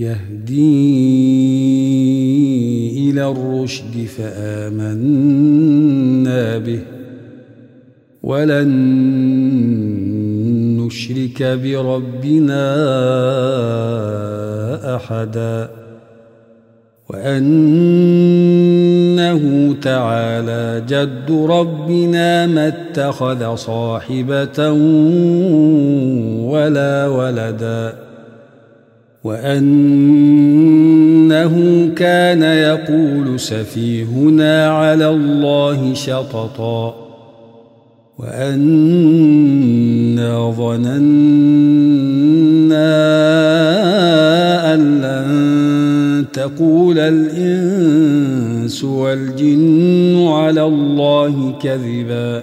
يهدي إلى الرشد فآمنا به. ولن نشرك بربنا أحدا. وأنه تعالى جد ربنا ما اتخذ صاحبة ولا ولدا. وأنه كان يقول سفيهنا على الله شططا وأنا ظننا أن لن تقول الإنس والجن على الله كذبا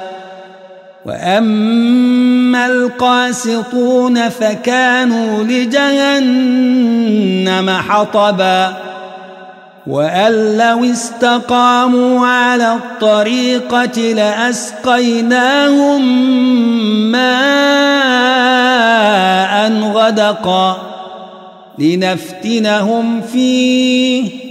وأما القاسطون فكانوا لجهنم حطباً وأن لو استقاموا على الطريقة لأسقيناهم ماء غدقا لنفتنهم فيه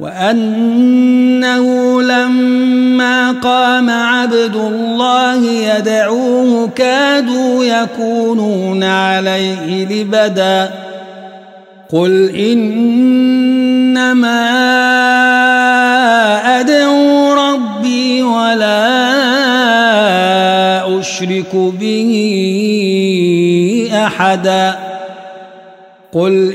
وأنه لما قام عبد الله يدعوه كادوا يكونون عليه لبدا. قل إنما أدعو ربي ولا أشرك به أحدا. قل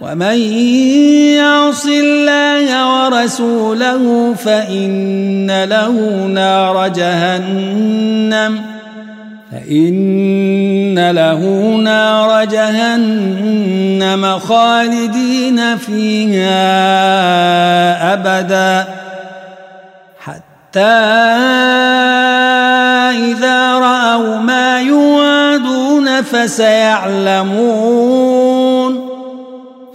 ومن يعص الله ورسوله فإن له نار جهنم فإن له نار جهنم خالدين فيها أبدا. حتى إذا رأوا ما يوعدون فسيعلمون.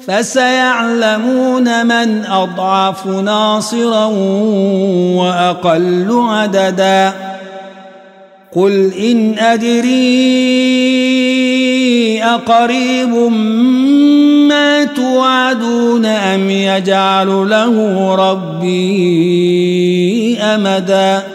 فسيعلمون من أضعف ناصرا وأقل عددا. قل إن أدري أقريب ما توعدون أم يجعل له ربي أمدا.